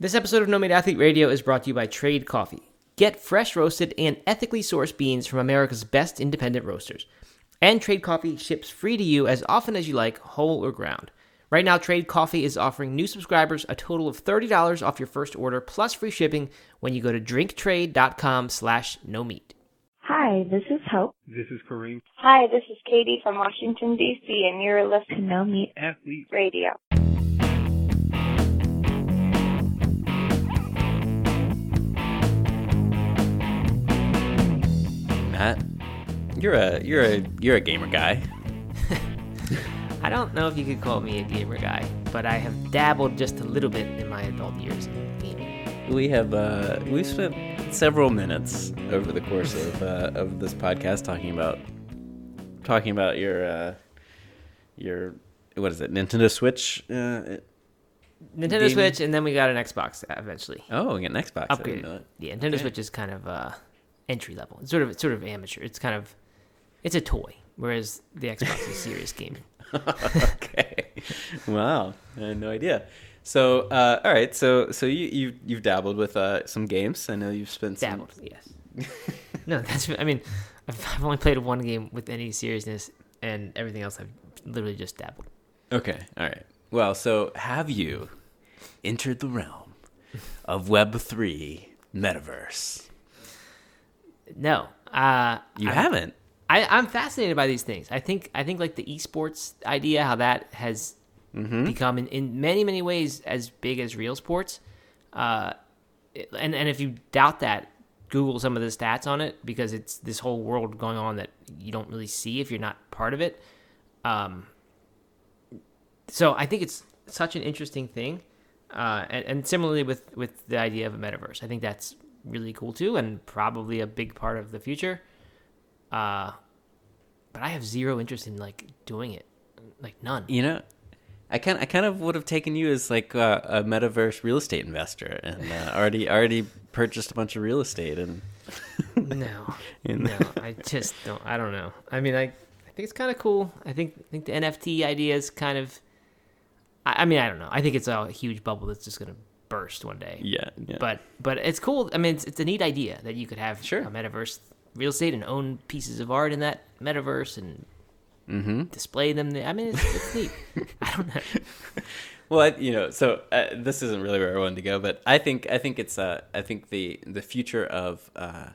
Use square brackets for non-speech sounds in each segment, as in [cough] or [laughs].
This episode of No Meat Athlete Radio is brought to you by Trade Coffee. Get fresh roasted and ethically sourced beans from America's best independent roasters. And Trade Coffee ships free to you as often as you like, whole or ground. Right now, Trade Coffee is offering new subscribers a total of $30 off your first order plus free shipping when you go to drinktrade.com slash no meat. Hi, this is Hope. This is Kareem. Hi, this is Katie from Washington, D.C., and you're listening to No Meat Athlete. Radio. Matt, you're a you're a you're a gamer guy. [laughs] I don't know if you could call me a gamer guy, but I have dabbled just a little bit in my adult years in gaming. We have uh, we've spent several minutes over the course of uh, of this podcast talking about talking about your uh, your what is it Nintendo Switch. Uh, Nintendo Gaming? Switch, and then we got an Xbox eventually. oh, we got an Xbox. Upgrade. Yeah, Nintendo Okay. Switch is kind of uh, entry level. It's sort of it's sort of amateur. It's kind of it's a toy, whereas the Xbox is serious gaming. [laughs] okay. Wow. I had no idea. So, uh, all right. So, so you you you've dabbled with uh, some games. I know you've spent some. Dabbled, yes. no, that's I mean, I've, I've only played one game with any seriousness, and everything else I've literally just dabbled. Okay. All right. Well, so have you entered the realm of Web three metaverse? No, uh, You I- haven't. I, I'm fascinated by these things. I think I think like the esports idea, how that has Mm-hmm. become in, in many many ways as big as real sports. Uh, it- and and if you doubt that, Google some of the stats on it because it's this whole world going on that you don't really see if you're not part of it. Um, so I think it's such an interesting thing, uh, and, and similarly with with the idea of a metaverse, I think that's really cool too, and probably a big part of the future. Uh, but I have zero interest in like doing it, like none. You know, I kind I kind of would have taken you as like uh, a metaverse real estate investor and uh, [laughs] already already purchased a bunch of real estate and. No, In- [laughs] no, I just don't. I don't know. I mean, I, I think it's kind of cool. I think I think the NFT idea is kind of. I, I mean, I don't know. I think it's a huge bubble that's just gonna burst one day. Yeah, yeah. But but it's cool. I mean, it's, it's a neat idea that you could have Sure. a metaverse real estate and own pieces of art in that metaverse and Mm-hmm. display them. There. I mean, it's, it's neat. [laughs] I don't know. [laughs] Well, I, you know, so uh, this isn't really where I wanted to go, but I think I think it's uh, I think the the future of uh,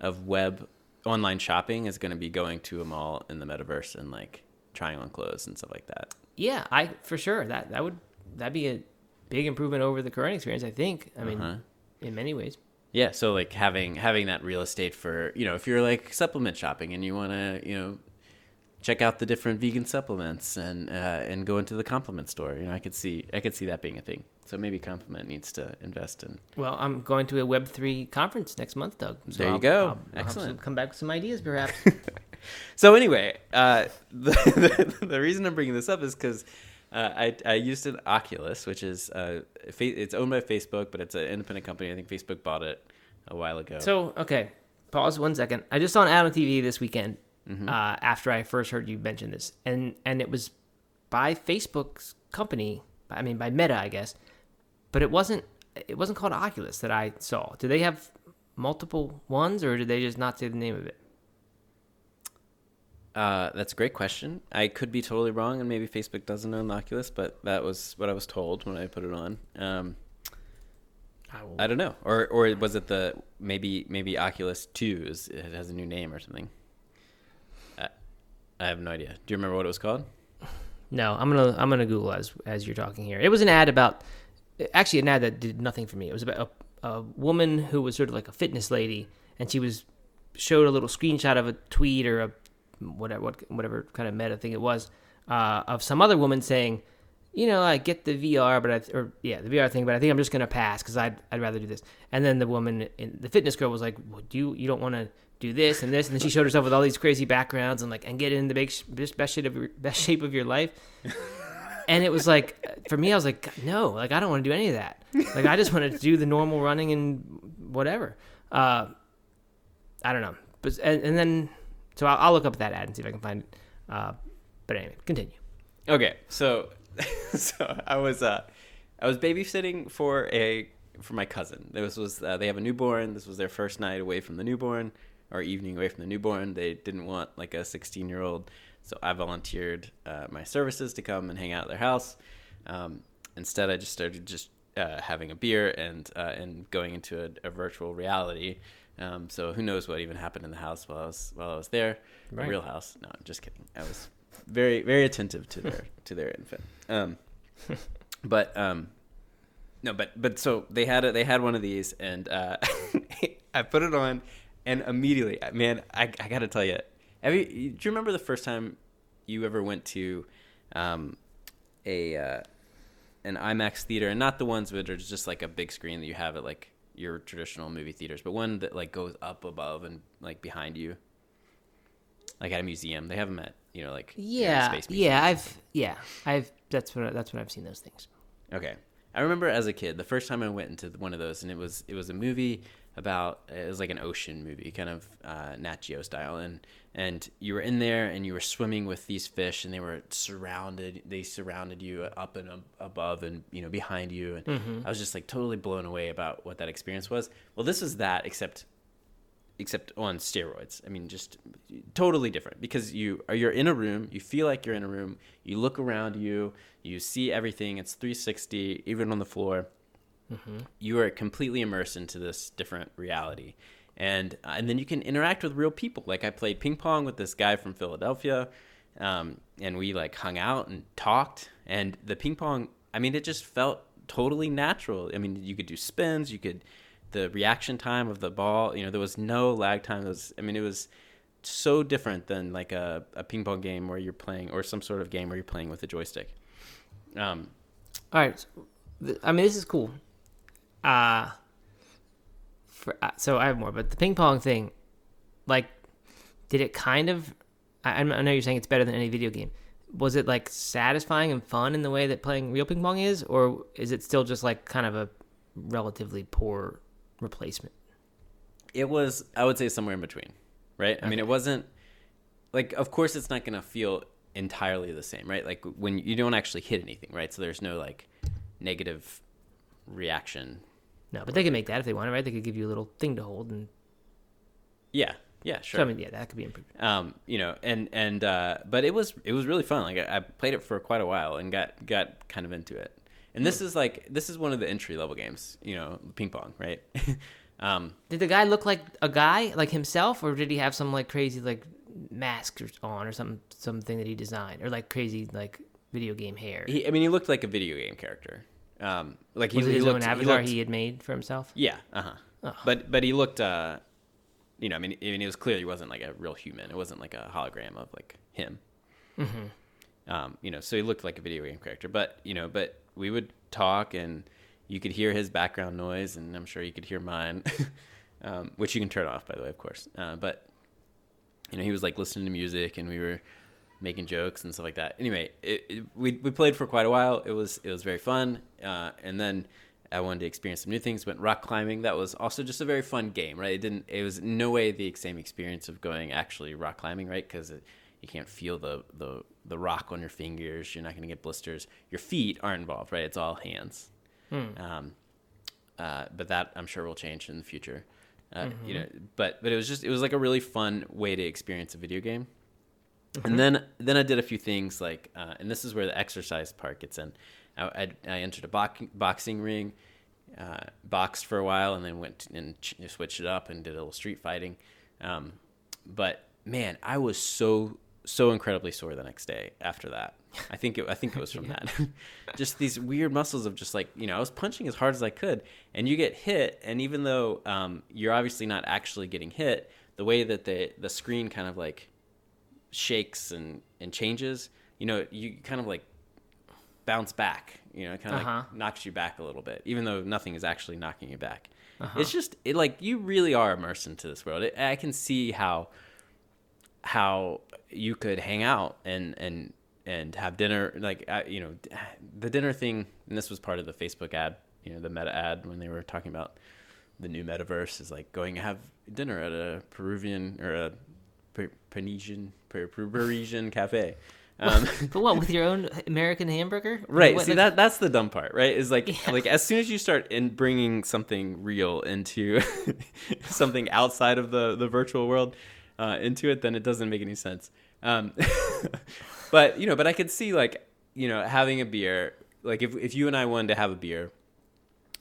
of web online shopping is going to be going to a mall in the metaverse and like trying on clothes and stuff like that. Yeah, I for sure that that would that'd be a big improvement over the current experience. I think. I mean, Uh-huh. in many ways. Yeah, so like having having that real estate for you know if you're like supplement shopping and you want to you know check out the different vegan supplements and uh, and go into the Complement store, you know I could see I could see that being a thing. So maybe Complement needs to invest in. Well, I'm going to a Web three conference next month, Doug. So There you I'll- go. I'll- I'll Excellent. come back with some ideas, perhaps. [laughs] So anyway, uh, [laughs] the, the the reason I'm bringing this up is because uh, I I used an Oculus, which is uh, it's owned by Facebook, but it's an independent company. I think Facebook bought it a while ago. so okay, pause one second. I just saw an ad on TV this weekend Mm-hmm. uh, after I first heard you mention this, and and it was by Facebook's company. I mean, by Meta, I guess, but it wasn't. It wasn't called Oculus that I saw. Do they have multiple ones, or did they just not say the name of it? Uh, that's a great question. I could be totally wrong, and maybe Facebook doesn't own the Oculus, but that was what I was told when I put it on. Um, I will I don't know, or or was it the maybe maybe Oculus Two is it has a new name or something? I, I have no idea. Do you remember what it was called? No, I'm gonna I'm gonna Google as as you're talking here. It was an ad about actually an ad that did nothing for me. It was about a, a woman who was sort of like a fitness lady, and she was showed a little screenshot of a tweet or a whatever what, whatever kind of meta thing it was uh, of some other woman saying, you know, I get the VR, but I or yeah the VR thing, but I think I'm just gonna pass because I'd I'd rather do this. And then the woman, in, the fitness girl, was like, well, do you you don't want to do this and this, and then she showed herself with all these crazy backgrounds and like and get in the big, best best shape of your best shape of your life. [laughs] and it was like for me, I was like, no, like I don't want to do any of that. Like I just want to do the normal running and whatever. Uh, I don't know, but and, and then so I'll, I'll look up that ad and see if I can find it. Uh, but anyway, continue. Okay, so [laughs] so I was uh I was babysitting for a for my cousin. This was uh, they have a newborn. This was their first night away from the newborn or evening away from the newborn. They didn't want like a 16 year old, so I volunteered uh, my services to come and hang out at their house. Um, instead, I just started just uh, having a beer and uh, and going into a, a virtual reality. Um, so who knows what even happened in the house while I was while I was there, Right. the real house. No, I'm just kidding. I was very very attentive to their [laughs] to their infant. Um, but um, no, but but so they had a, they had one of these, and uh, [laughs] I put it on, and immediately, man, I I gotta tell you, have you, do you remember the first time you ever went to um, a uh, an IMAX theater, and not the ones that are just like a big screen that you have at like your traditional movie theaters, but one that like goes up above and like behind you, like at a museum. They have them at you know like you know, Yeah, Space yeah, I've yeah, I've that's when that's when I've seen those things. Okay. I remember as a kid, the first time I went into one of those, and it was it was a movie about it was like an ocean movie, kind of uh, Nat Geo style, and and you were in there and you were swimming with these fish, and they were surrounded. They surrounded you up and ab- above, and you know behind you, and I was just like totally blown away about what that experience was. Well, this was that, except except on steroids. I mean, just totally different because you are you're in a room, you feel like you're in a room, you look around you, you see everything. It's 360, even on the floor. You are completely immersed into this different reality, and uh, and then you can interact with real people. Like I played ping pong with this guy from Philadelphia, um, and we like hung out and talked. And the ping pong, I mean, it just felt totally natural. I mean, you could do spins, you could the reaction time of the ball. You know, there was no lag time. There was, I mean, it was so different than like a, a ping pong game where you're playing or some sort of game where you're playing with a joystick. Um, All right, I mean this is cool. Uh for uh, so I have more, but the ping pong thing, like, did it kind of? I, I know you're saying it's better than any video game. Was it like satisfying and fun in the way that playing real ping pong is, or is it still just like kind of a relatively poor replacement? it was i would say somewhere in between right i mean it wasn't like of course it's not going to feel entirely the same right like when you don't actually hit anything right so there's no like negative reaction No, but they could make that if they wanted, right? They could give you a little thing to hold, and yeah. Yeah so, sure. I mean, yeah, that could be improved. um you know and and uh but it was it was really fun. Like I, I played it for quite a while and got got kind of into it. And this is like this is one of the entry level games you know ping pong right? [laughs] Um Did the guy look like a guy, like himself, or did he have some like crazy like mask on or some something that he designed, or like crazy like video game hair? he, i mean he looked like a video game character um like was he, it his he own avatar he he, had made for himself? Yeah, uh huh. Ugh. But but he looked, uh, you know, I mean, I mean, it was clear he wasn't like a real human. It wasn't like a hologram of like him. Mm-hmm. Um, you know, so he looked like a video game character. But you know, but we would talk, and you could hear his background noise, and I'm sure you could hear mine, [laughs] um, which you can turn off, by the way, of course. Uh, but you know, he was like listening to music, and we were making jokes and stuff like that. Anyway, it, it, we we played for quite a while. It was it was very fun, uh, and then I wanted to experience some new things. Went rock climbing. That was also just a very fun game, right? It didn't. It was no way the same experience of going actually rock climbing, right? Because you can't feel the the the rock on your fingers. You're not going to get blisters. Your feet aren't involved, right? It's all hands. Um, uh, but that I'm sure will change in the future. Uh, You know, but but it was just it was like a really fun way to experience a video game. And then then I did a few things like, uh, and this is where the exercise part gets in. I, I, I entered a box, boxing ring, uh, boxed for a while, and then went and ch- switched it up and did a little street fighting. Um, but man, I was so so incredibly sore the next day after that. I think it, I think it was from [laughs] that. [laughs] just these weird muscles of just like you know I was punching as hard as I could, and you get hit, and even though um, you're obviously not actually getting hit, the way that the the screen kind of like shakes and and changes, you know, you kind of like bounce back. You know, it kind of Uh-huh. like knocks you back a little bit, even though nothing is actually knocking you back. Uh-huh. It's just it like you really are immersed into this world. It, I can see how how you could hang out and and and have dinner like uh, you know [sighs] the dinner thing and this was part of the facebook ad you know the meta ad when they were talking about the new metaverse is like going to have dinner at a peruvian or a Per- Parisian Per- Per- Parisian cafe Um, [laughs] But what with your own American hamburger? right. What, See like- that that's the dumb part, right? Is like Yeah. like as soon as you start in bringing something real into [laughs] something outside of the the virtual world uh, into it, then it doesn't make any sense. Um, [laughs] but you know, but I could see like you know having a beer, like if if you and I wanted to have a beer,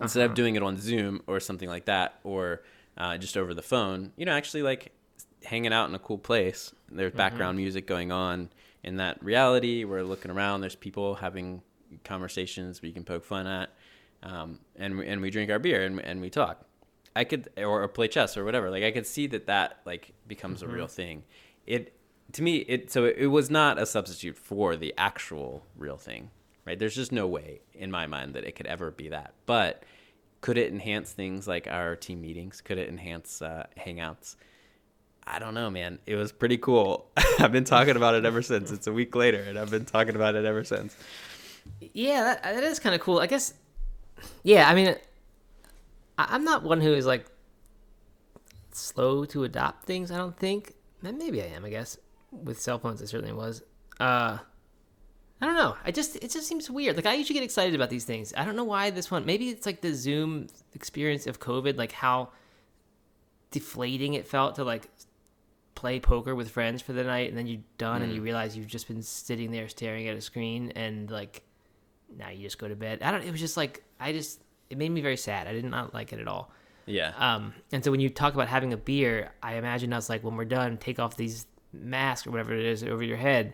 instead Uh-huh. of doing it on Zoom or something like that, or uh, just over the phone, you know, actually like hanging out in a cool place. There's Mm-hmm. background music going on in that reality. We're looking around. There's people having conversations we can poke fun at, um, and we, and we drink our beer and, and we talk. I could or, or play chess or whatever. Like I could see that that like becomes Mm-hmm. a real thing. It to me it so it, it was not a substitute for the actual real thing. Right? There's just no way in my mind that it could ever be that. But could it enhance things like our team meetings? Could it enhance uh, hangouts? I don't know, man. It was pretty cool. [laughs] I've been talking about it ever since. It's a week later, and I've been talking about it ever since. Yeah, that, that is kind of cool. I guess. Yeah, I mean, I, I'm not one who is like slow to adopt things. I don't think. Maybe I am. I guess with cell phones, I certainly was. Uh, I don't know. I just it just seems weird. Like I usually get excited about these things. I don't know why this one. Maybe it's like the Zoom experience of COVID, like how deflating it felt to like play poker with friends for the night and then you're done and you realize you've just been sitting there staring at a screen and like now you just go to bed. I don't it was just like I just it made me very sad. I did not like it at all. Yeah. Um and so when you talk about having a beer, I imagine us like when we're done, take off these masks or whatever it is over your head,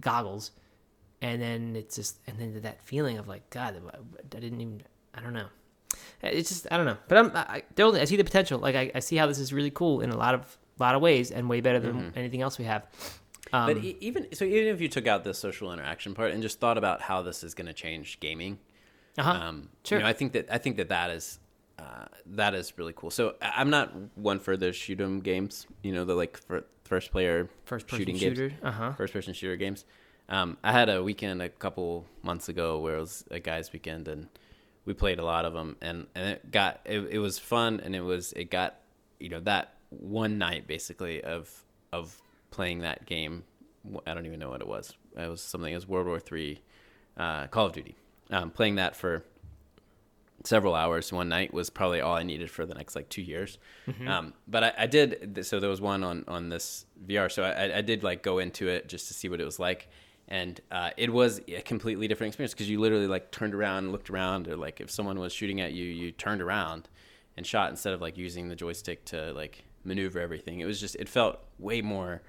goggles, and then it's just and then that feeling of like God, I didn't even I don't know. It's just I don't know, but I'm I, I, I see the potential. Like I, I see how this is really cool in a lot of lot of ways and way better than anything else we have. Um, But e- even so, even if you took out the social interaction part and just thought about how this is going to change gaming, uh-huh. um, Sure. you know, I think that I think that that is uh, that is really cool. So I'm not one for the shoot 'em games, you know, the like fir- first player first person shooting shooter. games, Uh huh. first person shooter games. Um, I had a weekend a couple months ago where it was a guys' weekend and we played a lot of them and, and it got it, it was fun and it was it got you know that one night basically of of playing that game. I don't even know what it was. It was something it was World War Three uh, Call of Duty. Um, playing that for several hours one night was probably all I needed for the next like two years. Um, but I, I did so there was one on on this VR, so I, I did like go into it just to see what it was like, and uh, it was a completely different experience because you literally like turned around, looked around, or like if someone was shooting at you, you turned around and shot instead of like using the joystick to like maneuver everything. It was just it felt way more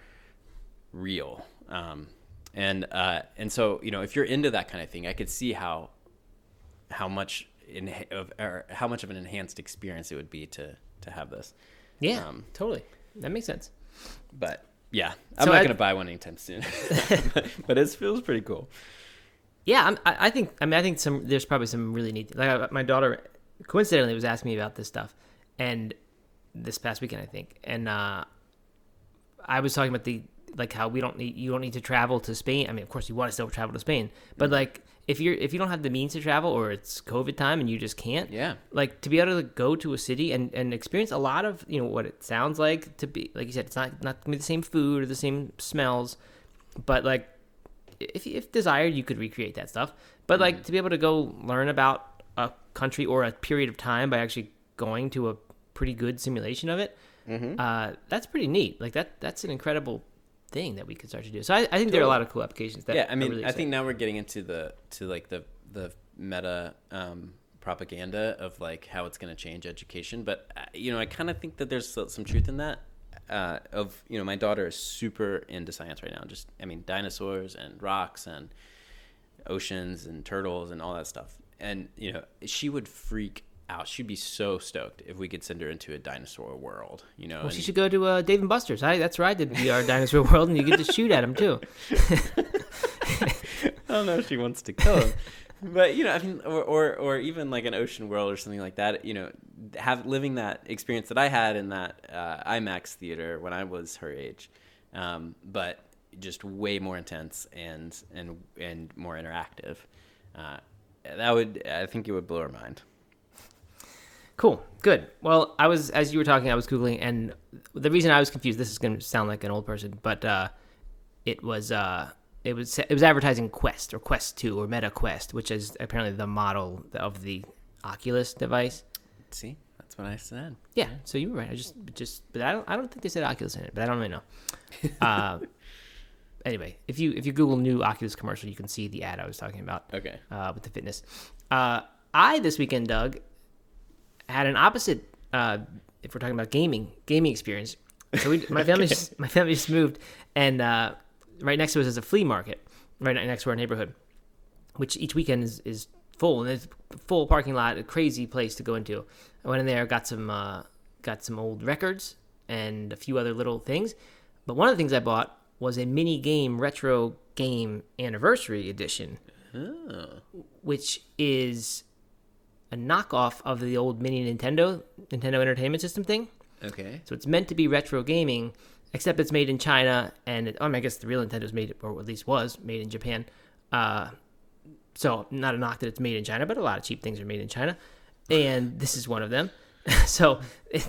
real. Um, and uh, and so you know if you're into that kind of thing, I could see how how much in of or how much of an enhanced experience it would be to to have this. Yeah, Um, totally. That makes sense. But yeah, I'm So not I- gonna buy one anytime soon. [laughs] [laughs] but it feels pretty cool. Yeah, I'm, I, I think. I mean, I think some. There's probably some really neat. Like I, my daughter, coincidentally, was asking me about this stuff, and this past weekend, I think, and uh, I was talking about the like how we don't need you don't need to travel to Spain. I mean, of course, you want to still travel to Spain, but Mm-hmm. like if you're if you don't have the means to travel or it's COVID time and you just can't, Yeah. like to be able to go to a city and, and experience a lot of you know what it sounds like to be like you said it's not not gonna be the same food or the same smells but like if if desired you could recreate that stuff but like to be able to go learn about a country or a period of time by actually going to a pretty good simulation of it uh, that's pretty neat like that that's an incredible thing that we could start to do so i, I think there are a lot of cool applications that yeah, I mean, really I think now we're getting into the to like the the meta um, propaganda of like how it's going to change education. But uh, you know, I kind of think that there's some truth in that. Uh, of you know, my daughter is super into science right now. Just I mean, dinosaurs and rocks and oceans and turtles and all that stuff. And you know, she would freak out. She'd be so stoked if we could send her into a dinosaur world. You know, well, and- she should go to uh, Dave and Buster's. I, that's where I did VR Dinosaur World, and you get to shoot at them too. [laughs] I don't know if she wants to kill him. but you know, I mean, or, or or even like an ocean world or something like that. You know, have living that experience that I had in that uh, IMAX theater when I was her age, um, but just way more intense and and and more interactive. Uh, that would, I think, it would blow her mind. Cool. Good. Well, I was as you were talking, I was googling, and the reason I was confused. This is going to sound like an old person, but uh, it was uh, it was it was advertising Quest or Quest Two or Meta Quest, which is apparently the model of the Oculus device. See, that's what I said. Yeah, so you were right. I just just but I don't I don't think they said Oculus in it, but I don't really know. [laughs] Uh, anyway, if you if you Google new Oculus commercial, you can see the ad I was talking about Okay. uh, with the fitness. Uh, I this weekend, Doug, had an opposite. Uh, if we're talking about gaming, gaming experience. So we, my [laughs] family, just, my family just moved, and uh, right next to us is a flea market, right next to our neighborhood, which each weekend is, is full, and it's a full parking lot, a crazy place to go into. I went in there, got some uh, got some old records and a few other little things, but one of the things I bought was a mini game retro game anniversary edition Oh. which is a knockoff of the old mini Nintendo Nintendo Entertainment System thing. Okay. So it's meant to be retro gaming, except it's made in China, and it, I, mean, I guess the real Nintendo Nintendo's made, or at least was made in Japan. Uh, so not a knock that it's made in China, but a lot of cheap things are made in China, and [laughs] this is one of them. [laughs] so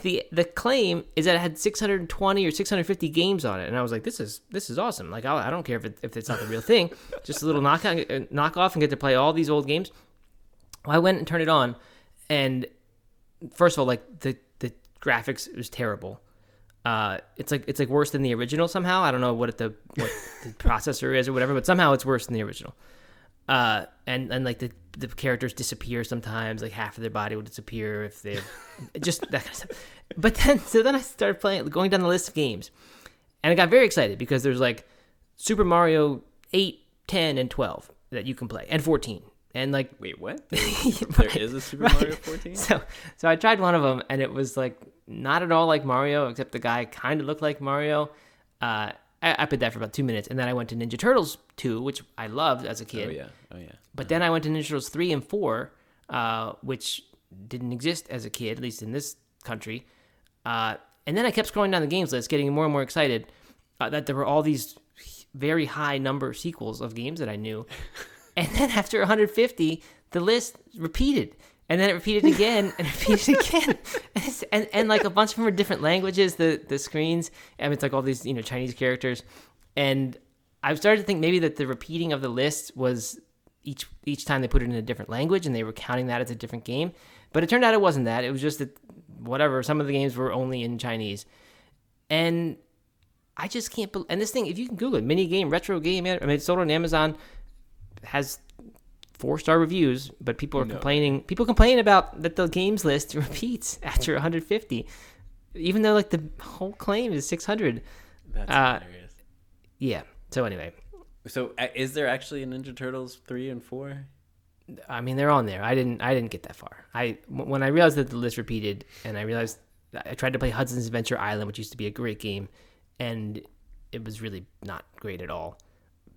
the the claim is that it had 620 or 650 games on it, and I was like, this is this is awesome. Like I, I don't care if it, if it's not the real thing, just a little [laughs] knock uh, knock off and get to play all these old games. Well, I went and turned it on, and first of all, like the the graphics was terrible. Uh, it's like it's like worse than the original somehow. I don't know what the what the [laughs] processor is or whatever, but somehow it's worse than the original. Uh, and and like the the characters disappear sometimes. Like half of their body will disappear if they just that kind of stuff. But then so then I started playing, going down the list of games, and I got very excited because there's like Super Mario 8, 10, and 12 that you can play, and 14, and like Wait, what? [laughs] There is a Super Mario 14? so so I tried one of them and it was like not at all like Mario, except the guy kind of looked like Mario. Uh, I, I played that for about two minutes, and then I went to Ninja Turtles two, which I loved as a kid. Oh yeah. Oh yeah. But then I went to Ninja Turtles three and four, uh, which didn't exist as a kid, at least in this country. Uh, and then I kept scrolling down the games list, getting more and more excited uh, that there were all these very high number sequels of games that I knew. [laughs] and then after 150, the list repeated. And then it repeated again and repeated [laughs] again, and, it's- and and like a bunch of them are different languages. The the screens, I mean, it's like all these you know Chinese characters, and I've started to think maybe that the repeating of the list was each each time they put it in a different language and they were counting that as a different game. But it turned out it wasn't that. It was just that whatever. Some of the games were only in Chinese, and I just can't. believe. and this thing, if you can Google it, mini game, retro game. I mean, it's sold on Amazon. Has four star reviews, but people are No. complaining. People complain about that the games list [laughs] repeats after 150, even though like the whole claim is 600. That's Uh, hilarious. Yeah. So anyway, So, is there actually a Ninja Turtles three and four? I mean, they're on there. I didn't. I didn't get that far. I when I realized that the list repeated, and I realized I tried to play Hudson's Adventure Island, which used to be a great game, and it was really not great at all.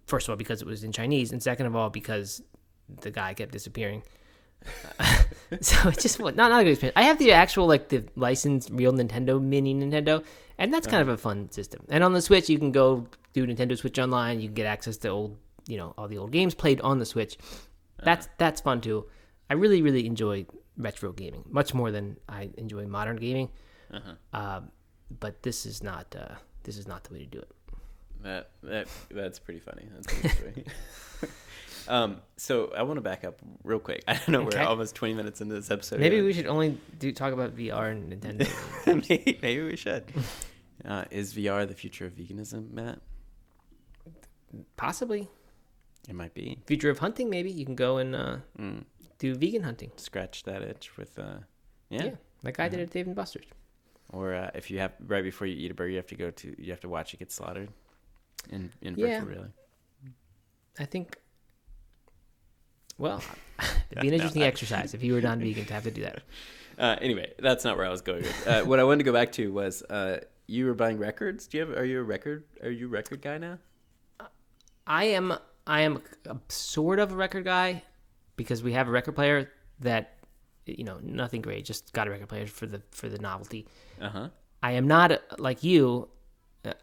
First of all, because it was in Chinese, and second of all, because the guy kept disappearing. [laughs] so it just was not not a good experience. I have the actual like the licensed real Nintendo Mini Nintendo, and that's kind of a fun system. And on the Switch, you can go do Nintendo Switch Online. You can get access to old, you know, all the old games played on the Switch. That's that's fun too. I really really enjoy retro gaming much more than I enjoy modern gaming. Uh-huh. Uh, but this is not uh, this is not the way to do it. That that that's pretty funny. That's good story. [laughs] um, so I want to back up real quick. I don't know Okay. we're almost twenty minutes into this episode. Maybe we should only do talk about VR and Nintendo. [laughs] maybe, maybe we should. [laughs] Uh, is VR the future of veganism, Matt? Possibly It might be. future of hunting. Maybe you can go and uh, Mm, do vegan hunting. scratch that itch with, uh, yeah. Yeah, like I did at Dave and Buster's. Or uh, if you have right before you eat a burger, you have to go to you have to watch it get slaughtered. In in Yeah. virtual reality. I think. Well, [laughs] it'd be an interesting exercise if you were non-vegan to have to do that. [laughs] Uh, anyway, that's not where I was going. With. Uh, what I wanted to go back to was uh, you were buying records. Do you have? Are you a record? Are you a record guy now? I am I am a, sort of a record guy because we have a record player that you know nothing great, just got a record player for the for the novelty. Uh huh. I am not uh, like you,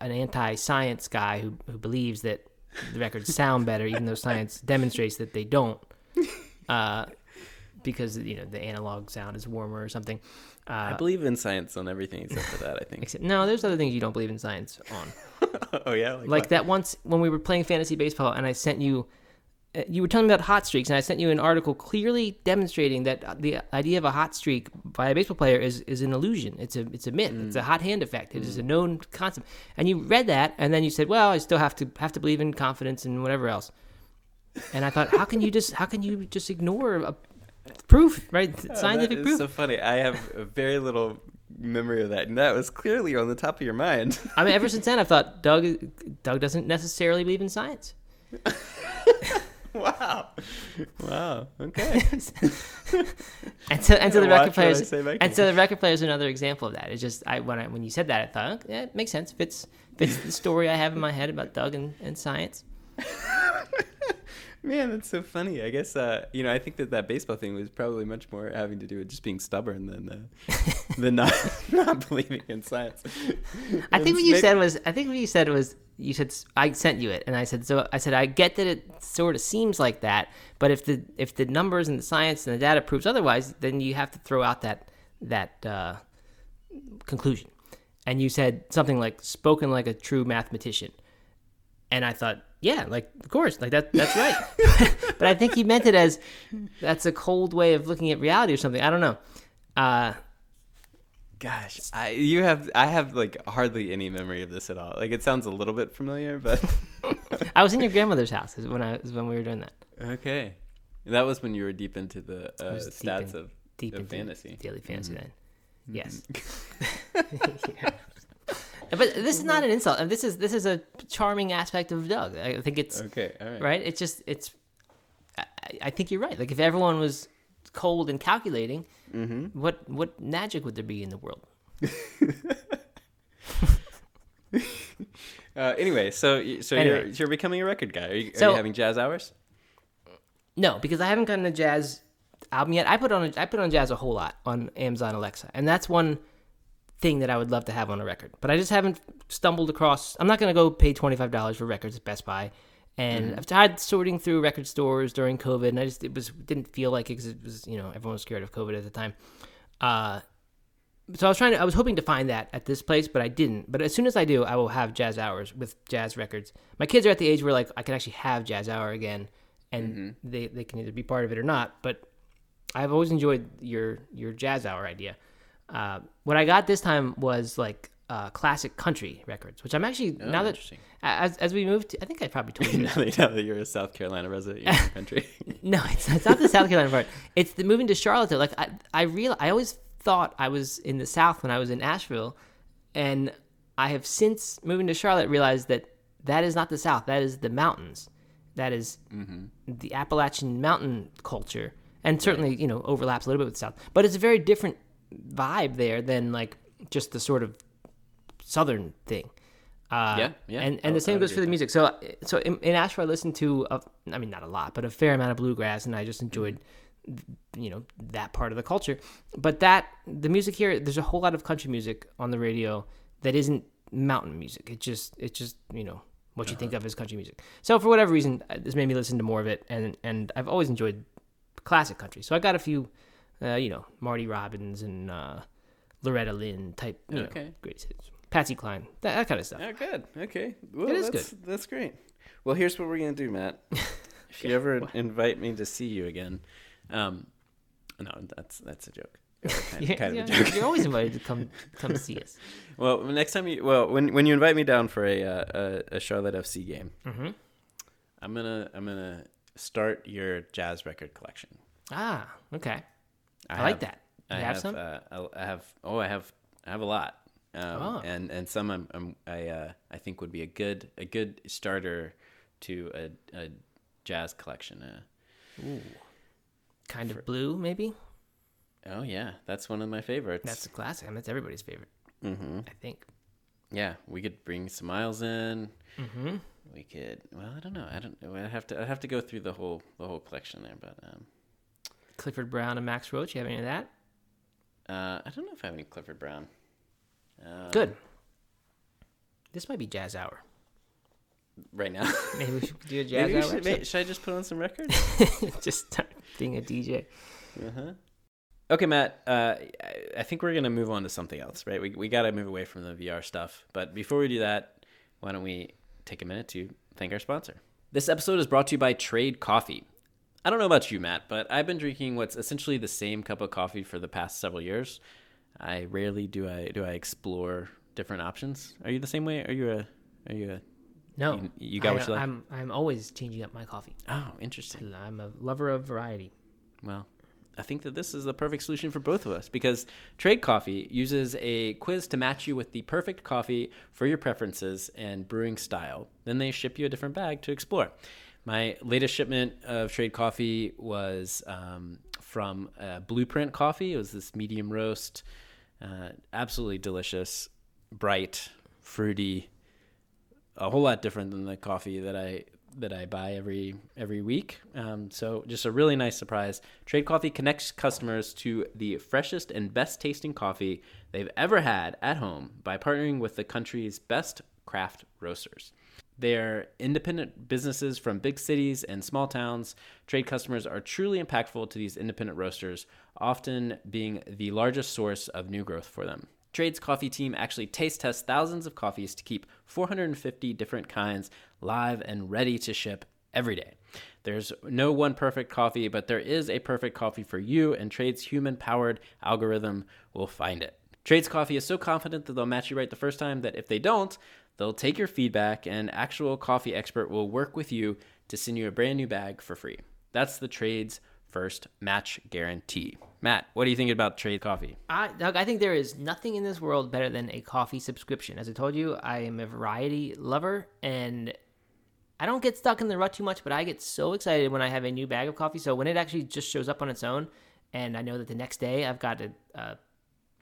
an anti-science guy who who believes that the records sound better, even though science demonstrates that they don't. [laughs] Uh, because you know the analog sound is warmer or something. I Uh, believe in science on everything except for that. I think. except, no, there's other things you don't believe in science on. [laughs] oh yeah, like what? that once when we were playing fantasy baseball and I sent you you were telling me about hot streaks and I sent you an article clearly demonstrating that the idea of a hot streak by a baseball player is, is an illusion. It's a it's a myth. It's a mm. hot hand effect. It is a mm. known concept. And you read that and then you said, "Well, I still have to have to believe in confidence and whatever else." And I thought, how can you just how can you just ignore a proof, right? [laughs] Oh, Scientific proof. so funny. I have very little memory of that, and that was clearly on the top of your mind. I mean, ever since then, I've thought Doug Doug doesn't necessarily believe in science. [laughs] [laughs] wow, wow. Okay. [laughs] And so, and so the record players, I say back and so the record players are another example of that. It's just I when I when you said that, I thought, oh, yeah, it makes sense. Fits fits the story I have in my head about Doug and, and science. [laughs] Man, that's so funny. I guess uh, you know. I think that that baseball thing was probably much more having to do with just being stubborn than uh, [laughs] than not [laughs] not believing in science. I think what you Maybe- said was I think what you said was you said I sent you it, and I said so. I said I get that it sort of seems like that, but if the if the numbers and the science and the data proves otherwise, then you have to throw out that that uh, conclusion. And you said something like "spoken like a true mathematician," and I thought, yeah, like of course, like that that's right. [laughs] [laughs] but I think he meant it as that's a cold way of looking at reality or something. I don't know. Uh, Gosh, I you have I have like hardly any memory of this at all. Like it sounds a little bit familiar, but [laughs] I was in your grandmother's house when I is when we were doing that. okay. That was when you were deep into the uh, was stats in- of, deep of into fantasy. daily fantasy then. Mm-hmm. Yes. Yeah. But this is not an insult. This is this is a charming aspect of Doug. I think it's Okay, all right. right. It's just it's. I, I think you're right. Like if everyone was cold and calculating, Mm-hmm. what what magic would there be in the world? [laughs] Uh, anyway, so so Anyway. you're you're becoming a record guy. Are you, are So- you having jazz hours? No, because I haven't gotten a jazz album yet. I put on a, I put on jazz a whole lot on Amazon Alexa, and that's one thing that I would love to have on a record. But I just haven't stumbled across. I'm not going to go pay twenty five dollars for records at Best Buy, and I've tried sorting through record stores during COVID, and I just it was didn't feel like it it was you know everyone was scared of COVID at the time. Uh, so I was trying to, I was hoping to find that at this place, but I didn't. But as soon as I do, I will have jazz hours with jazz records. My kids are at the age where like I can actually have jazz hour again, and they, they can either be part of it or not. But I've always enjoyed your your jazz hour idea. Uh, what I got this time was like uh, classic country records, which I'm actually Oh, now that interesting. as as we moved, to, I think I probably told you [laughs] now, that, now that you're a South Carolina resident, you're in the country. [laughs] No, it's, it's not the South Carolina part. It's the moving to Charlotte. Like I, I real, I always thought I was in the South when I was in Asheville, and I have since moving to Charlotte realized that that is not the South. That is the mountains. That is the Appalachian mountain culture, and certainly you know overlaps a little bit with the South. But it's a very different vibe there than like just the sort of Southern thing. Uh, Yeah, yeah, and and the same goes for the music. So so in, in Asheville, I listened to a, I mean not a lot, but a fair amount of bluegrass, and I just enjoyed you know that part of the culture. But that the music here, there's a whole lot of country music on the radio that isn't mountain music. It just it's just you know what you think of as country music. So for whatever reason, uh, this made me listen to more of it, and and I've always enjoyed classic country. So I got a few, uh, you know, Marty Robbins and uh, Loretta Lynn type, you know, Okay. greatest hits. Patsy Cline, that, that kind of stuff. Oh, good. Okay. Well, It is that's, That's great. Well, here's what we're gonna do, Matt. [laughs] If you ever invite me to see you again, um, no, that's that's a joke. [laughs] Kind, Yeah, kind of a yeah, joke. You're always invited to come [laughs] come see us. Well, next time you well when when you invite me down for a uh, a, a Charlotte FC game, hmm I'm gonna I'm gonna start your jazz record collection. Ah, okay. I, like have- that. You I have, have, some? Uh, I I have. Oh, I have. I have a lot. Um, Oh. And and some I'm, I'm I uh, I think would be a good a good starter to a, a jazz collection. Uh, Ooh. Kind of blue, maybe. oh yeah, that's one of my favorites. That's a classic. I mean, that's everybody's favorite, hmm I think. Yeah, we could bring Smiles in. Mm-hmm. We could. Well, I don't know. I don't. I have to. I have to go through the whole the whole collection there, but um, Clifford Brown and Max Roach. You have any of that? uh, I don't know if I have any Clifford Brown. Um, Good. This might be jazz hour. Right now. [laughs] Maybe we should do a jazz Maybe hour. should, may- should I just put on some records? [laughs] Just start being a DJ. Uh huh. Okay, Matt. Uh, I- I think we're gonna move on to something else, right? We we gotta move away from the VR stuff. But before we do that, why don't we take a minute to thank our sponsor? This episode is brought to you by Trade Coffee. I don't know about you, Matt, but I've been drinking what's essentially the same cup of coffee for the past several years. I rarely do I do I explore different options. Are you the same way? Are you a are you a No, You- you got I, what you like? I'm I'm always changing up my coffee. oh interesting. I'm a lover of variety. Well, I think that this is the perfect solution for both of us because Trade Coffee uses a quiz to match you with the perfect coffee for your preferences and brewing style. Then they ship you a different bag to explore. My latest shipment of Trade Coffee was um, from uh, Blueprint Coffee. It was this medium roast, uh, absolutely delicious, bright, fruity, a whole lot different than the coffee that I that I buy every every week. Um, so just a really nice surprise. Trade Coffee connects customers to the freshest and best tasting coffee they've ever had at home by partnering with the country's best craft roasters. They're independent businesses from big cities and small towns. Trade customers are truly impactful to these independent roasters, often being the largest source of new growth for them. Trade's coffee team actually taste tests thousands of coffees to keep 450 different kinds live and ready to ship every day. There's no one perfect coffee, but there is a perfect coffee for you, and Trade's human powered algorithm will find it. Trade's coffee is so confident that they'll match you right the first time that if they don't, they'll take your feedback and actual coffee expert will work with you to send you a brand new bag for free. That's the Trade's first match guarantee. Matt, what do you think about Trade Coffee? I, Doug, I think there is nothing in this world better than a coffee subscription. As I told you, I am a variety lover, and I don't get stuck in the rut too much, but I get so excited when I have a new bag of coffee. So when it actually just shows up on its own, and I know that the next day I've got a, a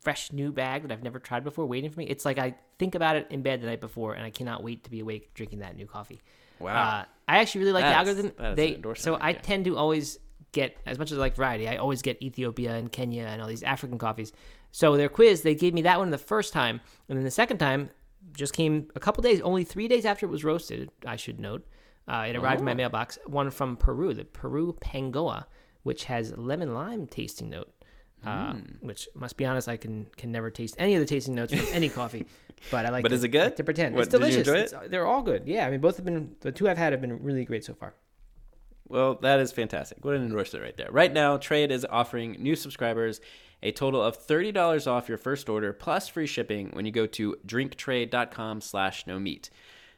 fresh new bag that I've never tried before waiting for me, it's like I think about it in bed the night before, and I cannot wait to be awake drinking that new coffee. Wow. Uh, I actually really like That the algorithm. they so I tend to always get as much as I like variety. I always get Ethiopia and Kenya and all these African coffees. So their quiz, they gave me that one the first time, and then the second time just came a couple days, only three days after it was roasted. I should note, uh, it arrived in my mailbox. One from Peru, the Peru Pangoa, which has lemon lime tasting note. Uh, Hmm. Which must be honest, I can can never taste any of the tasting notes from any coffee, [laughs] but I like. But to, is it good? like to pretend What, it's delicious. it? It's- they're all good. Yeah, I mean, both have been the two I've had have been really great so far. Well, that is fantastic. What an endorsement right there. Right now, Trade is offering new subscribers a total of $30 off your first order plus free shipping when you go to drinktrade.com slash no meat.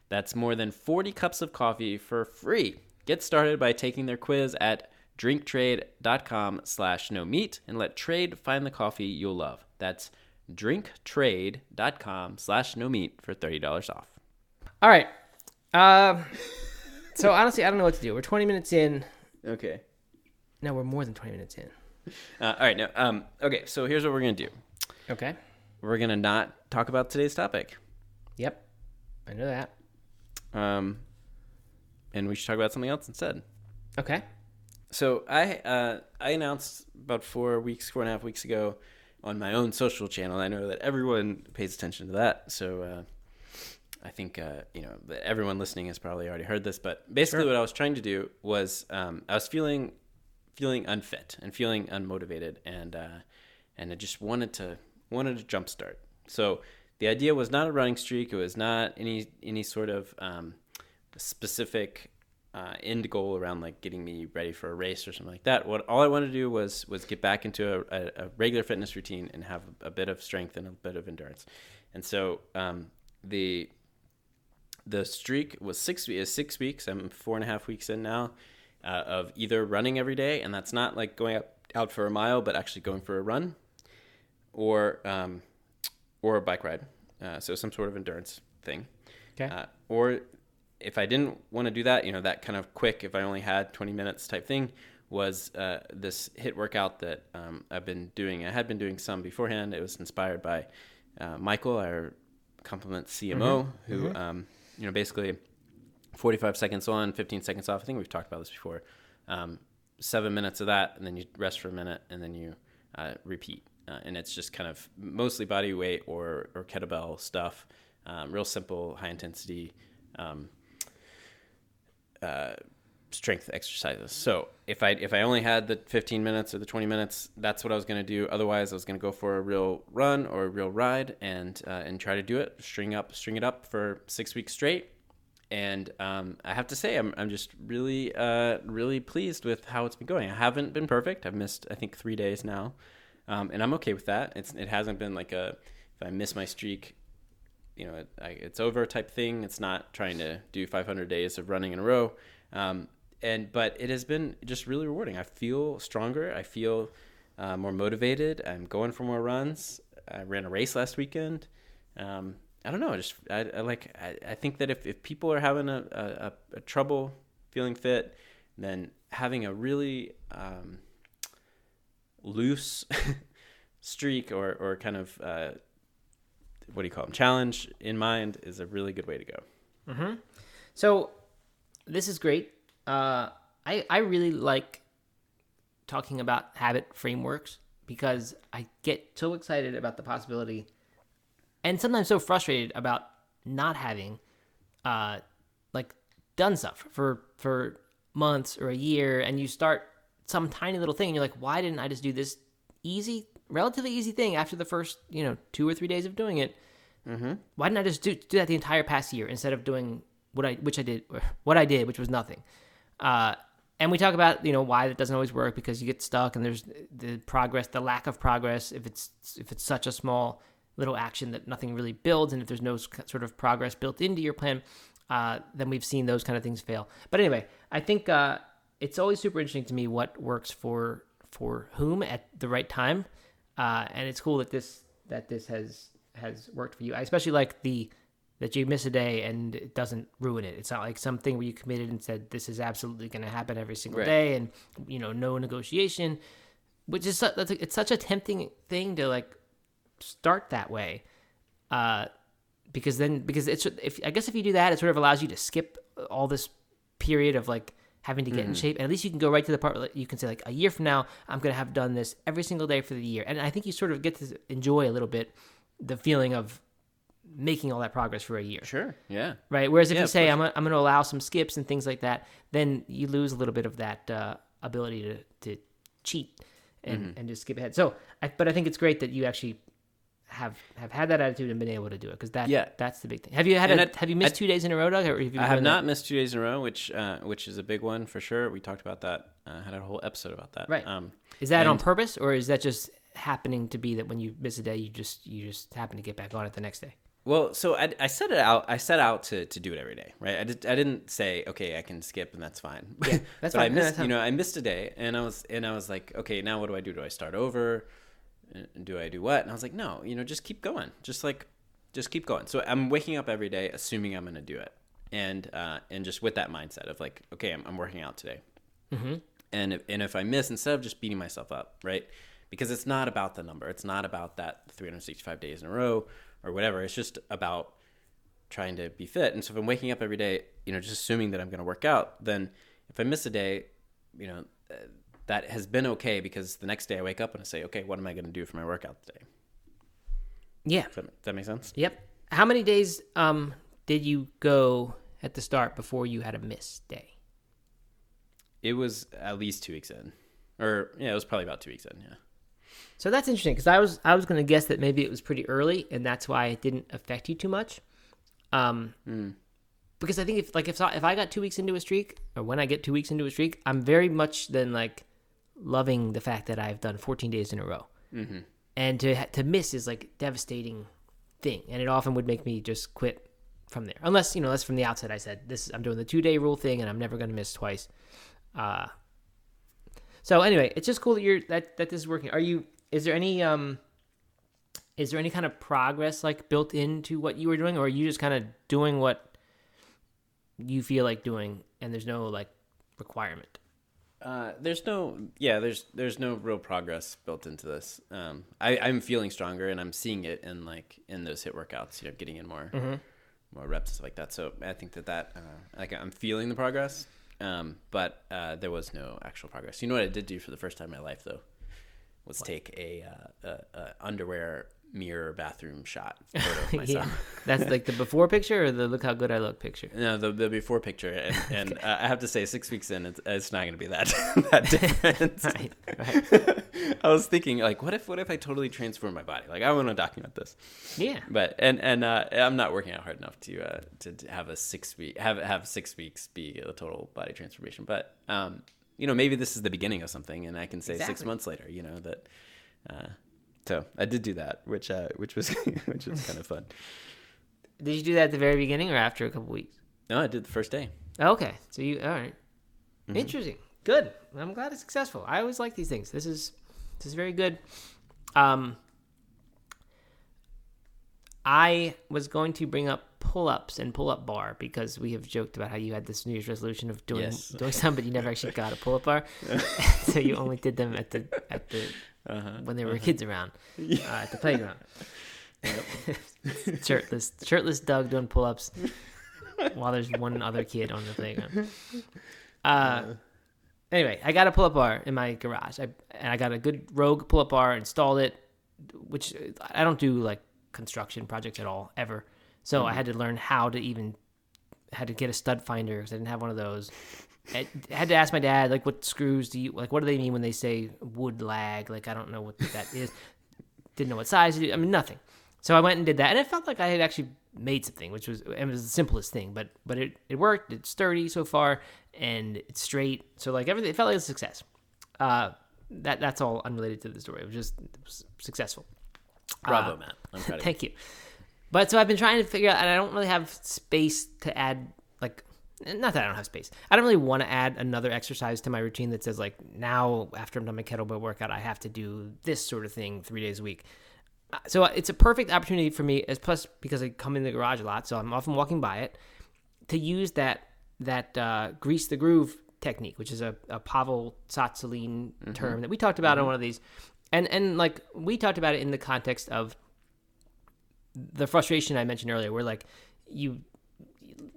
That's more than 40 cups of coffee for free. Get started by taking their quiz at drinktrade.com slash no meat and let Trade find the coffee you'll love. That's drinktrade.com slash no meat for $30 off. All right. Um, so honestly, I don't know what to do. We're 20 minutes in. Okay. No, we're more than 20 minutes in. Uh, all right. Now, um, okay. So here's what we're going to do. Okay. we're gonna not talk about today's topic. Yep. I know that. Um, and we should talk about something else instead. Okay. So I uh, I announced about four weeks, four and a half weeks ago, on my own social channel. I know that everyone pays attention to that, so uh, I think uh, you know everyone listening has probably already heard this. But basically, Sure. what I was trying to do was um, I was feeling feeling unfit and feeling unmotivated, and uh, and I just wanted to wanted to jumpstart. So the idea was not a running streak. It was not any any sort of um, specific uh, end goal around like getting me ready for a race or something like that. What all I wanted to do was was get back into a, a, a regular fitness routine and have a, bit of strength and a bit of endurance. And so um, the the streak was six is six weeks. I'm four and a half weeks in now uh, of either running every day, and that's not like going out out for a mile, but actually going for a run, or um, or a bike ride. Uh, so some sort of endurance thing. Okay. Uh, or if I didn't want to do that, you know, that kind of quick, if I only had 20 minutes type thing, was uh, this HIIT workout that um, I've been doing. I had been doing some beforehand. It was inspired by uh, Michael, our Complement CMO, who, Um, you know, basically 45 seconds on, 15 seconds off. I think we've talked about this before. Um, seven minutes of that, and then you rest for a minute, and then you uh, repeat. Uh, and it's just kind of mostly body weight or, or kettlebell stuff. Um, real simple, high intensity um, strength exercises. So if I if I only had the 15 minutes or the 20 minutes, that's what I was going to do. Otherwise, I was going to go for a real run or a real ride and uh, and try to do it, string up string it up for six weeks straight. And um, I have to say, I'm I'm just really uh, really pleased with how it's been going. I haven't been perfect. I've missed I think three days now, um, and I'm okay with that. It's it hasn't been like a if I miss my streak, you know, it, I, it's over type thing. It's not trying to do 500 days of running in a row. Um, and but it has been just really rewarding. I feel stronger. I feel uh, more motivated. I'm going for more runs. I ran a race last weekend. Um, I don't know. I just I, I like. I, I think that if, if people are having a, a, a trouble feeling fit, then having a really um, loose [laughs] streak or or kind of uh, what do you call them challenge in mind is a really good way to go. Mm-hmm. So this is great. Uh, I I really like talking about habit frameworks because I get so excited about the possibility, and sometimes so frustrated about not having, uh, like done stuff for for months or a year, and you start some tiny little thing, and you're like, why didn't I just do this easy, relatively easy thing after the first you know two or three days of doing it? Mm-hmm. Why didn't I just do do that the entire past year instead of doing what I which I did [laughs] what I did, which was nothing. Uh, and we talk about you know why that doesn't always work because you get stuck and there's the progress, the lack of progress. If it's if it's such a small little action that nothing really builds, and if there's no sort of progress built into your plan, uh, then we've seen those kind of things fail. But anyway, I think uh, it's always super interesting to me what works for for whom at the right time, uh, and it's cool that this that this has has worked for you. I especially like the that you miss a day and it doesn't ruin it. It's not like something where you committed and said this is absolutely going to happen every single Right. day, and you know no negotiation, which is that's a, it's such a tempting thing to like start that way, uh, because then because it's if I guess if you do that, it sort of allows you to skip all this period of like having to get in shape, and at least you can go right to the part where you can say like a year from now I'm going to have done this every single day for the year, and I think you sort of get to enjoy a little bit the feeling of making all that progress for a year Sure. Yeah. right? Whereas if Yeah, you say. I'm, gonna- I'm going to allow some skips and things like that, then you lose a little bit of that uh, ability to, to cheat and, Mm-hmm. and just skip ahead. So, I, but I think it's great that you actually have have had that attitude and been able to do it because that Yeah. that's the big thing. Have you had And a, I- have you missed I- two days in a row, Doug? Or have you I have not that? missed two days in a row, which uh, which is a big one for sure. We talked about that. Uh, had a whole episode about that. Right. Um, Is that on purpose or is that just happening to be that when you miss a day, you just you just happen to get back on it the next day? well, so I, I set it out. I set out to, to do it every day, right? I, did, I didn't say okay, I can skip and that's fine. Yeah, that's [laughs] but I fine. No, missed, you know, I missed a day, and I was and I was like, okay, now what do I do? Do I start over? And do I do what? And I was like, no, you know, just keep going. Just like, just keep going. So I'm waking up every day assuming I'm going to do it, and uh, and just with that mindset of like, okay, I'm, I'm working out today. Mm-hmm. and if, and if I miss, instead of just beating myself up, right? Because it's not about the number. It's not about that 365 days in a row or whatever. It's just about trying to be fit. And so if I'm waking up every day, you know, just assuming that I'm going to work out, then if I miss a day, you know, uh, that has been okay because the next day I wake up and I say, okay, what am I going to do for my workout today? Yeah. Does that, does that make sense? Yep. How many days um did you go at the start before you had a miss day? It was at least two weeks in, or yeah, it was probably about two weeks in. Yeah. So that's interesting because I was I was going to guess that maybe it was pretty early and that's why it didn't affect you too much. Um, because I think if like if if I got two weeks into a streak or when I get two weeks into a streak, I'm very much then like loving the fact that I've done 14 days in a row, mm-hmm. and to to miss is like devastating thing, and it often would make me just quit from there. Unless you know, unless from the outset I said this I'm doing the two day rule thing and I'm never going to miss twice. Uh, so anyway, it's just cool that you're that that this is working. Are you? Is there any um? Is there any kind of progress like built into what you were doing, or are you just kind of doing what you feel like doing, and there's no like requirement? Uh, there's no, yeah, there's there's no real progress built into this. Um, I, I'm feeling stronger, and I'm seeing it in like in those HIIT workouts. You know, getting in more more reps and stuff like that. So I think that that uh, like I'm feeling the progress. Um, but uh, there was no actual progress. You know what I did do for the first time in my life though? was take a, uh, a, a underwear mirror bathroom shot [laughs] photo of myself. yeah, that's like the before picture or the look how good I look picture. No, the, the before picture, and, [laughs] and uh, I have to say, six weeks in, it's, it's not going to be that [laughs] that different. Right, right. I was thinking, like, what if what if I totally transform my body? Like, I want to document this. Yeah, But and and uh, I'm not working out hard enough to uh, to, to have a six week have have six weeks be a total body transformation. But um, you know, maybe this is the beginning of something, and I can say six months later, you know that. Uh, so I did do that, which uh, which was [laughs] which was kind of fun. did you do that at the very beginning or after a couple weeks? No, I did the first day. Okay, so you all right. Mm-hmm. Interesting. Good. I'm glad it's successful. I always like these things. This is this is very good. Um, I was going to bring up pull-ups and pull-up bar because we have joked about how you had this New Year's resolution of doing Yes. doing some, but you never actually got a pull-up bar, [laughs] [laughs] so you only did them at the at the Uh-huh. when there were kids around uh, at the playground. [laughs] [laughs] shirtless, shirtless Doug doing pull-ups while there's one other kid on the playground. Uh, anyway, I got a pull-up bar in my garage. I and I got a good Rogue pull-up bar, installed it, which I don't do like construction projects at all ever. So I had to learn how to even had to get a stud finder because I didn't have one of those. I had to ask my dad like what screws do you like what do they mean when they say wood lag? Like I don't know what that is. Didn't know what size I mean nothing. So I went and did that and it felt like I had actually made something which was it was the simplest thing but but it, it worked. It's sturdy so far and it's straight. So like everything it felt like a success. Uh that that's all unrelated to the story. It was just it was successful. Bravo, Uh, Matt. I'm [laughs] proud of you. Thank you. But so I've been trying to figure out, and I don't really have space to add, like, not that I don't have space. I don't really want to add another exercise to my routine that says, like, now after I'm done my kettlebell workout, I have to do this sort of thing three days a week. Uh, So it's a perfect opportunity for me, as plus because I come in the garage a lot, so I'm often walking by it, to use that that uh, grease the groove technique, which is a, a Pavel Tsatsouline term that we talked about on one of these, and and like we talked about it in the context of the frustration I mentioned earlier, where like you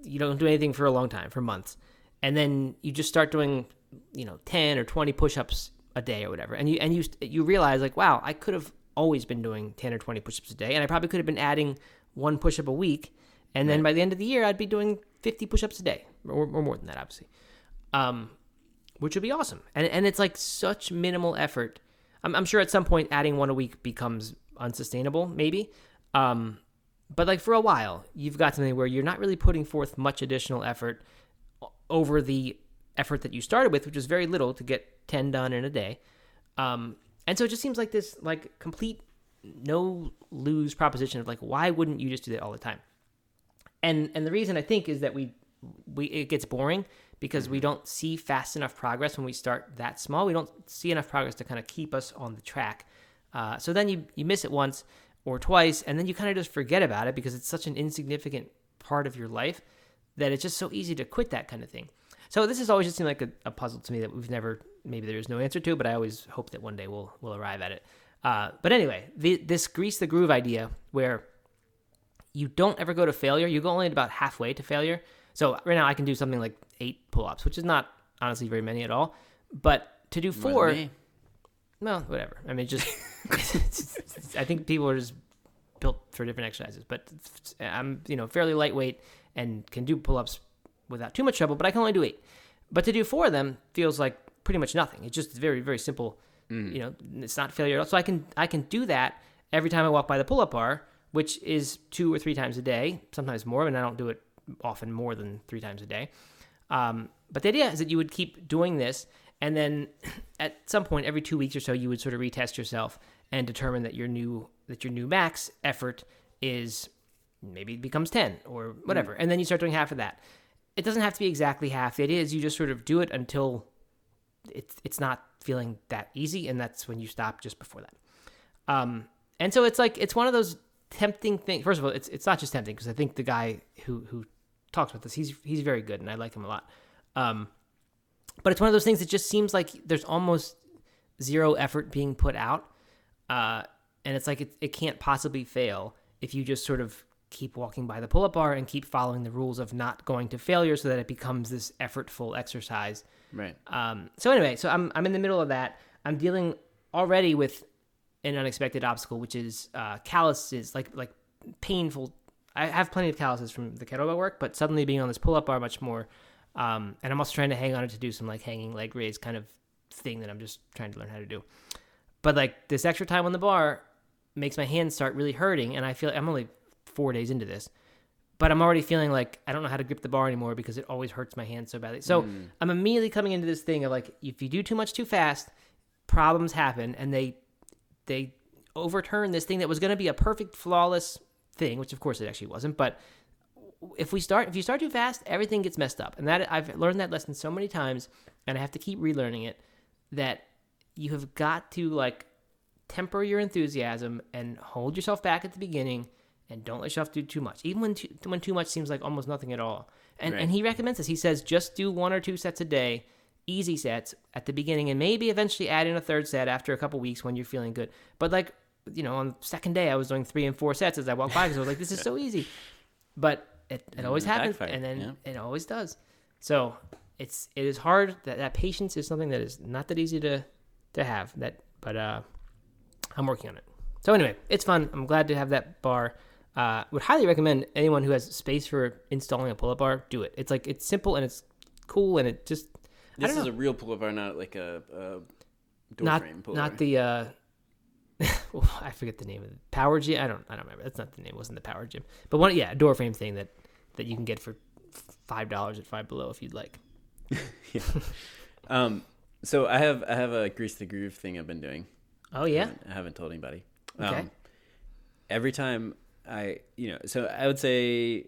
you don't do anything for a long time, for months, and then you just start doing you know ten or twenty push-ups a day or whatever, and you and you you realize like wow, I could have always been doing ten or twenty push-ups a day, and I probably could have been adding one push-up a week, and then by the end of the year, I'd be doing fifty push-ups a day or, or more than that, obviously. Um, which would be awesome. And and it's like such minimal effort. I'm, I'm sure at some point adding one a week becomes unsustainable, maybe. Um, but like for a while, you've got something where you're not really putting forth much additional effort over the effort that you started with, which was very little to get ten done in a day. Um, and so it just seems like this like complete no lose proposition of like why wouldn't you just do that all the time? and and the reason I think is that we we it gets boring because we don't see fast enough progress when we start that small. We don't see enough progress to kind of keep us on the track. Uh, so then you you miss it once or twice, and then you kind of just forget about it because it's such an insignificant part of your life that it's just so easy to quit that kind of thing. So this has always just seemed like a, a puzzle to me that we've never maybe there's no answer to, but I always hope that one day we'll we'll arrive at it. Uh, but anyway, the, this grease the groove idea where you don't ever go to failure. You go only about halfway to failure. So right now I can do something like eight pull-ups, which is not honestly very many at all. But to do four, well, whatever. I mean, just [laughs] [laughs] I think people are just built for different exercises. But I'm you know fairly lightweight and can do pull-ups without too much trouble. But I can only do eight. But to do four of them feels like pretty much nothing. It's just very very simple. You know, it's not failure at all. So I can I can do that every time I walk by the pull-up bar, which is two or three times a day, sometimes more, and I don't do it often more than three times a day. Um, but the idea is that you would keep doing this, and then [clears throat] at some point every two weeks or so, you would sort of retest yourself and determine that your new that your new max effort is maybe it becomes ten or whatever, and then you start doing half of that. It doesn't have to be exactly half. It is you just sort of do it until it's it's not feeling that easy, and that's when you stop just before that. Um, and so it's like it's one of those tempting things. First of all, it's it's not just tempting because I think the guy who who talks about this, he's he's very good, and I like him a lot. Um, but it's one of those things that just seems like there's almost zero effort being put out, uh, and it's like it it can't possibly fail if you just sort of keep walking by the pull-up bar and keep following the rules of not going to failure, so that it becomes this effortful exercise. Right. Um, so anyway, so I'm I'm in the middle of that. I'm dealing already with an unexpected obstacle, which is uh, calluses, like like painful. I have plenty of calluses from the kettlebell work, but suddenly being on this pull up bar much more. Um, and I'm also trying to hang on it to do some like hanging leg raise kind of thing that I'm just trying to learn how to do. But like this extra time on the bar makes my hands start really hurting, and I feel like I'm only four days into this, but I'm already feeling like I don't know how to grip the bar anymore because it always hurts my hands so badly. So mm. I'm immediately coming into this thing of like if you do too much too fast, problems happen, and they they overturn this thing that was going to be a perfect flawless thing, which of course it actually wasn't, but if we start if you start too fast, everything gets messed up. And that I've learned that lesson so many times and I have to keep relearning it that you have got to like temper your enthusiasm and hold yourself back at the beginning and don't let yourself do too much. Even when too, when too much seems like almost nothing at all. And Right. and he recommends this. He says just do one or two sets a day, easy sets at the beginning and maybe eventually add in a third set after a couple weeks when you're feeling good. But like, you know, on the second day I was doing 3 and 4 sets as I walked by because I was like this is so [laughs] easy. But it, it always happens backfired, and then yeah. it always does. So it's it is hard that that patience is something that is not that easy to to have that but uh I'm working on it. So anyway, it's fun. I'm glad to have that bar. Uh, would highly recommend anyone who has space for installing a pull-up bar do it. It's like it's simple and it's cool and it just This is know. a real pull up bar, not like a, a door not frame pull up bar. not the uh [laughs] I forget the name of it. Power Gym. I don't I don't remember. That's not the name. It wasn't the Power Gym. But one yeah, a door frame thing that that you can get for five dollars at Five Below if you'd like. [laughs] Yeah. Um, so I have I have a grease the groove thing I've been doing. Oh I yeah. haven't, I haven't told anybody. Okay. Um, every time I, you know, so I would say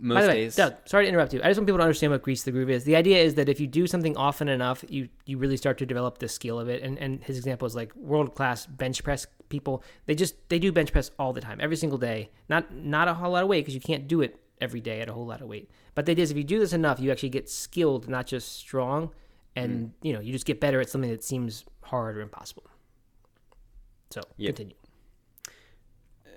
most By the way, days. Doug, sorry to interrupt you. I just want people to understand what grease the groove is. The idea is that if you do something often enough, you you really start to develop the skill of it. And and his example is like world class bench press people. They just they do bench press all the time, every single day. Not not a whole lot of weight because you can't do it every day at a whole lot of weight. But the idea is if you do this enough, you actually get skilled, not just strong. And Mm. you know you just get better at something that seems hard or impossible. So Yep. continue.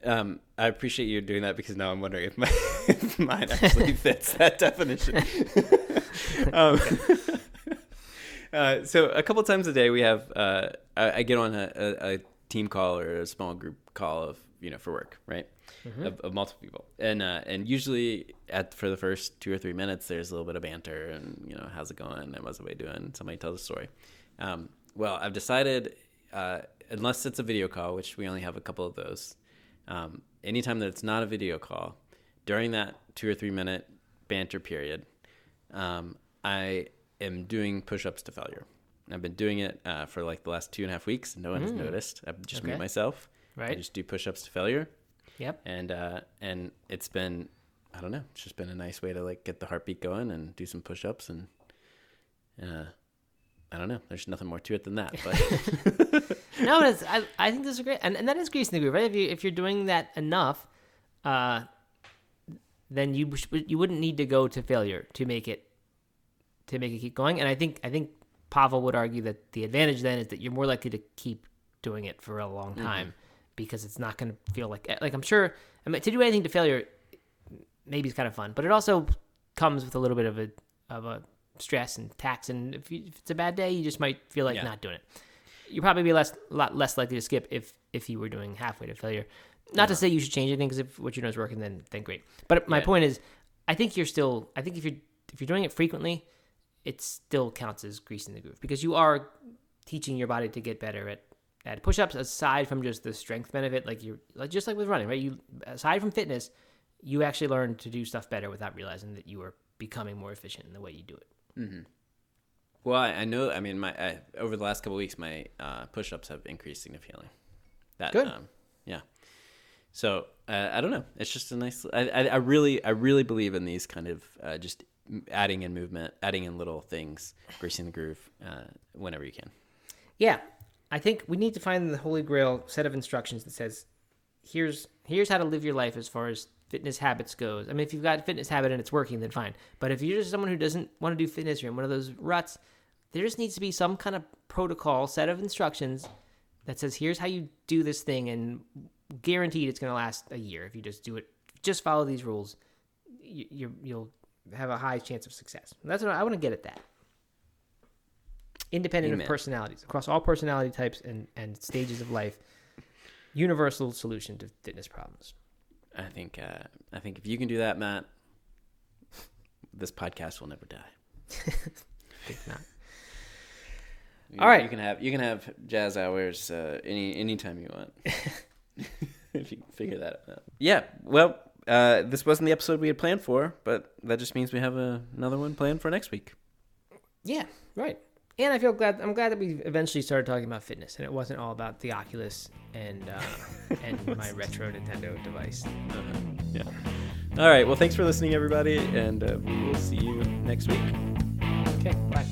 Um, I appreciate you doing that because now I'm wondering if, my, [laughs] if mine actually [laughs] fits that definition. [laughs] um, uh, so a couple times a day we have uh, I, I get on a, a, a team call or a small group call of you know for work right of, of multiple people and uh, and usually at for the first two or three minutes there's a little bit of banter and you know how's it going and what's the way doing somebody tells a story um, well I've decided uh, unless it's a video call which we only have a couple of those um, anytime that it's not a video call during that two or three minute banter period um, I am doing push-ups to failure. I've been doing it uh, for like the last two and a half weeks. No one has noticed. I've just Okay. mute myself. I just do push-ups to failure, Yep. and uh, and it's been I don't know. It's just been a nice way to like get the heartbeat going and do some push-ups and uh, I don't know. There's nothing more to it than that. But [laughs] no, it's, I, I think this is great, and, and that is greasing the groove, right? If you if you're doing that enough, uh, then you you wouldn't need to go to failure to make it to make it keep going. And I think I think Pavel would argue that the advantage then is that you're more likely to keep doing it for a long time because it's not going to feel like eh, like I'm sure I mean, to do anything to failure maybe it's kind of fun, but it also comes with a little bit of a of a stress and tax. And if, you, if it's a bad day, you just might feel like Yeah. not doing it. You'd probably be less a lot less likely to skip if if you were doing halfway to failure. Not to say you should change anything because if what you know is working, then then great. But my Yeah. point is, I think you're still. I think if you're if you're doing it frequently, it still counts as greasing the groove because you are teaching your body to get better at at push-ups aside from just the strength benefit like you're like just like with running right you aside from fitness you actually learn to do stuff better without realizing that you are becoming more efficient in the way you do it Mm-hmm. well, I, I know. I mean, my I, over the last couple of weeks, my uh, push-ups have increased significantly. That Good. Um, yeah. So uh, I don't know. It's just a nice. I, I, I really, I really believe in these kind of uh, just adding in movement, adding in little things, greasing the groove uh, whenever you can. yeah i think we need to find the holy grail set of instructions that says here's here's how to live your life as far as fitness habits goes. I mean if you've got a fitness habit and it's working then fine. But if you're just someone who doesn't want to do fitness you're in one of those ruts there just needs to be some kind of protocol set of instructions that says here's how you do this thing and guaranteed it's going to last a year. If you just do it just follow these rules you, you, you'll have a high chance of success. That's what i want to get at that independent Amen. of personalities, across all personality types and, and stages of life. Universal solution to fitness problems. I think uh, I think if you can do that, Matt, this podcast will never die. [laughs] think not. You, All right. you can have you can have jazz hours uh, any anytime you want. [laughs] [laughs] if you can figure that out. Yeah. Well, uh, this wasn't the episode we had planned for, but that just means we have a, another one planned for next week. Yeah, right. And I feel glad. I'm glad that we eventually started talking about fitness, and it wasn't all about the Oculus and uh, [laughs] and my retro Nintendo device. Uh-huh. Yeah. All right. Well, thanks for listening, everybody, and uh, we will see you next week. Okay, bye.